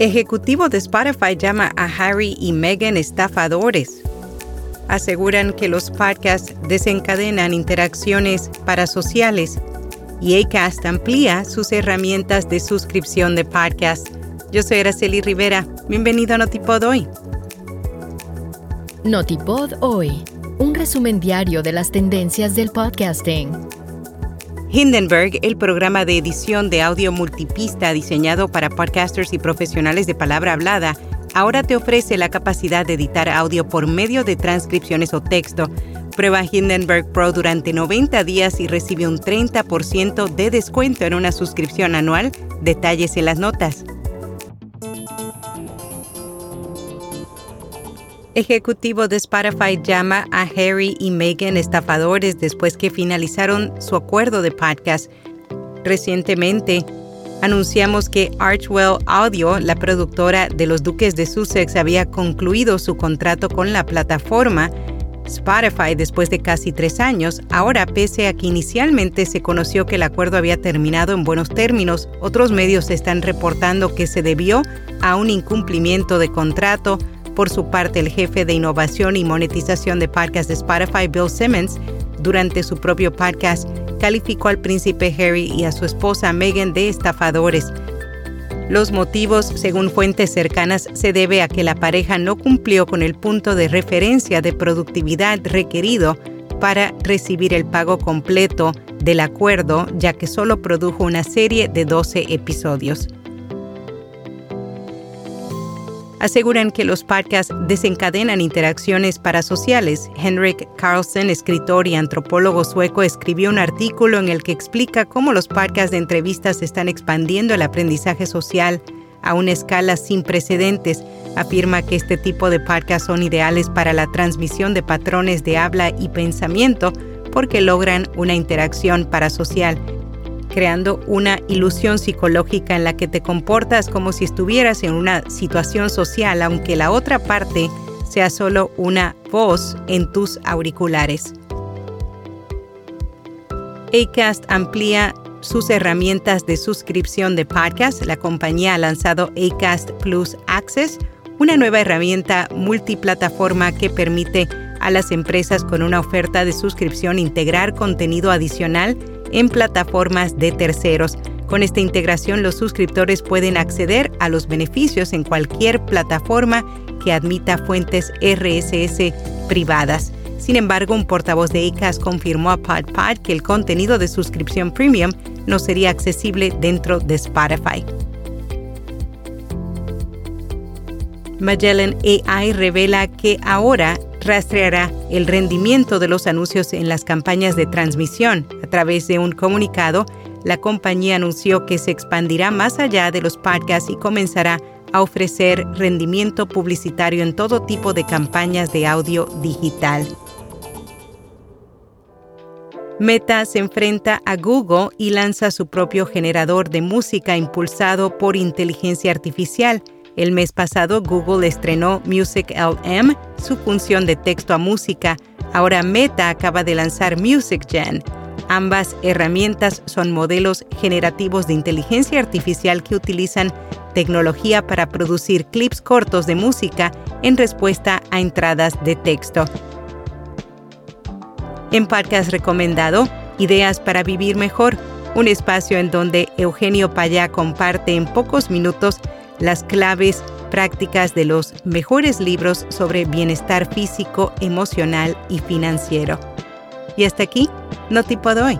Ejecutivo de Spotify llama a Harry y Meghan estafadores. Aseguran que los podcasts desencadenan interacciones parasociales y Acast amplía sus herramientas de suscripción de podcast. Yo soy Araceli Rivera. Bienvenido a Notipod hoy. Notipod hoy, un resumen diario de las tendencias del podcasting. Hindenburg, el programa de edición de audio multipista diseñado para podcasters y profesionales de palabra hablada, ahora te ofrece la capacidad de editar audio por medio de transcripciones o texto. Prueba Hindenburg Pro durante 90 días y recibe un 30% de descuento en una suscripción anual. Detalles en las notas. Ejecutivo de Spotify llama a Harry y Meghan estafadores después que finalizaron su acuerdo de podcast. Recientemente, anunciamos que Archwell Audio, la productora de los Duques de Sussex, había concluido su contrato con la plataforma Spotify después de casi tres años. Ahora, pese a que inicialmente se conoció que el acuerdo había terminado en buenos términos, otros medios están reportando que se debió a un incumplimiento de contrato por su parte, el jefe de innovación y monetización de podcast de Spotify, Bill Simmons, durante su propio podcast, calificó al príncipe Harry y a su esposa Meghan de estafadores. Los motivos, según fuentes cercanas, se debe a que la pareja no cumplió con el punto de referencia de productividad requerido para recibir el pago completo del acuerdo, ya que solo produjo una serie de 12 episodios aseguran que los podcasts desencadenan interacciones parasociales. Henrik Carlsen, escritor y antropólogo sueco, escribió un artículo en el que explica cómo los podcasts de entrevistas están expandiendo el aprendizaje social a una escala sin precedentes. Afirma que este tipo de podcasts son ideales para la transmisión de patrones de habla y pensamiento porque logran una interacción parasocial creando una ilusión psicológica en la que te comportas como si estuvieras en una situación social, aunque la otra parte sea solo una voz en tus auriculares. Acast amplía sus herramientas de suscripción de podcast. La compañía ha lanzado Acast Plus Access, una nueva herramienta multiplataforma que permite a las empresas con una oferta de suscripción integrar contenido adicional en plataformas de terceros. Con esta integración los suscriptores pueden acceder a los beneficios en cualquier plataforma que admita fuentes RSS privadas. Sin embargo, un portavoz de ICAS confirmó a PodPod que el contenido de suscripción premium no sería accesible dentro de Spotify. Magellan AI revela que ahora rastreará el rendimiento de los anuncios en las campañas de transmisión. A través de un comunicado, la compañía anunció que se expandirá más allá de los podcasts y comenzará a ofrecer rendimiento publicitario en todo tipo de campañas de audio digital. Meta se enfrenta a Google y lanza su propio generador de música impulsado por inteligencia artificial. El mes pasado Google estrenó Music LM, su función de texto a música. Ahora Meta acaba de lanzar Music Gen. Ambas herramientas son modelos generativos de inteligencia artificial que utilizan tecnología para producir clips cortos de música en respuesta a entradas de texto. En podcast recomendado, Ideas para Vivir Mejor, un espacio en donde Eugenio Payá comparte en pocos minutos las claves prácticas de los mejores libros sobre bienestar físico, emocional y financiero. Y hasta aquí, no tipo de hoy.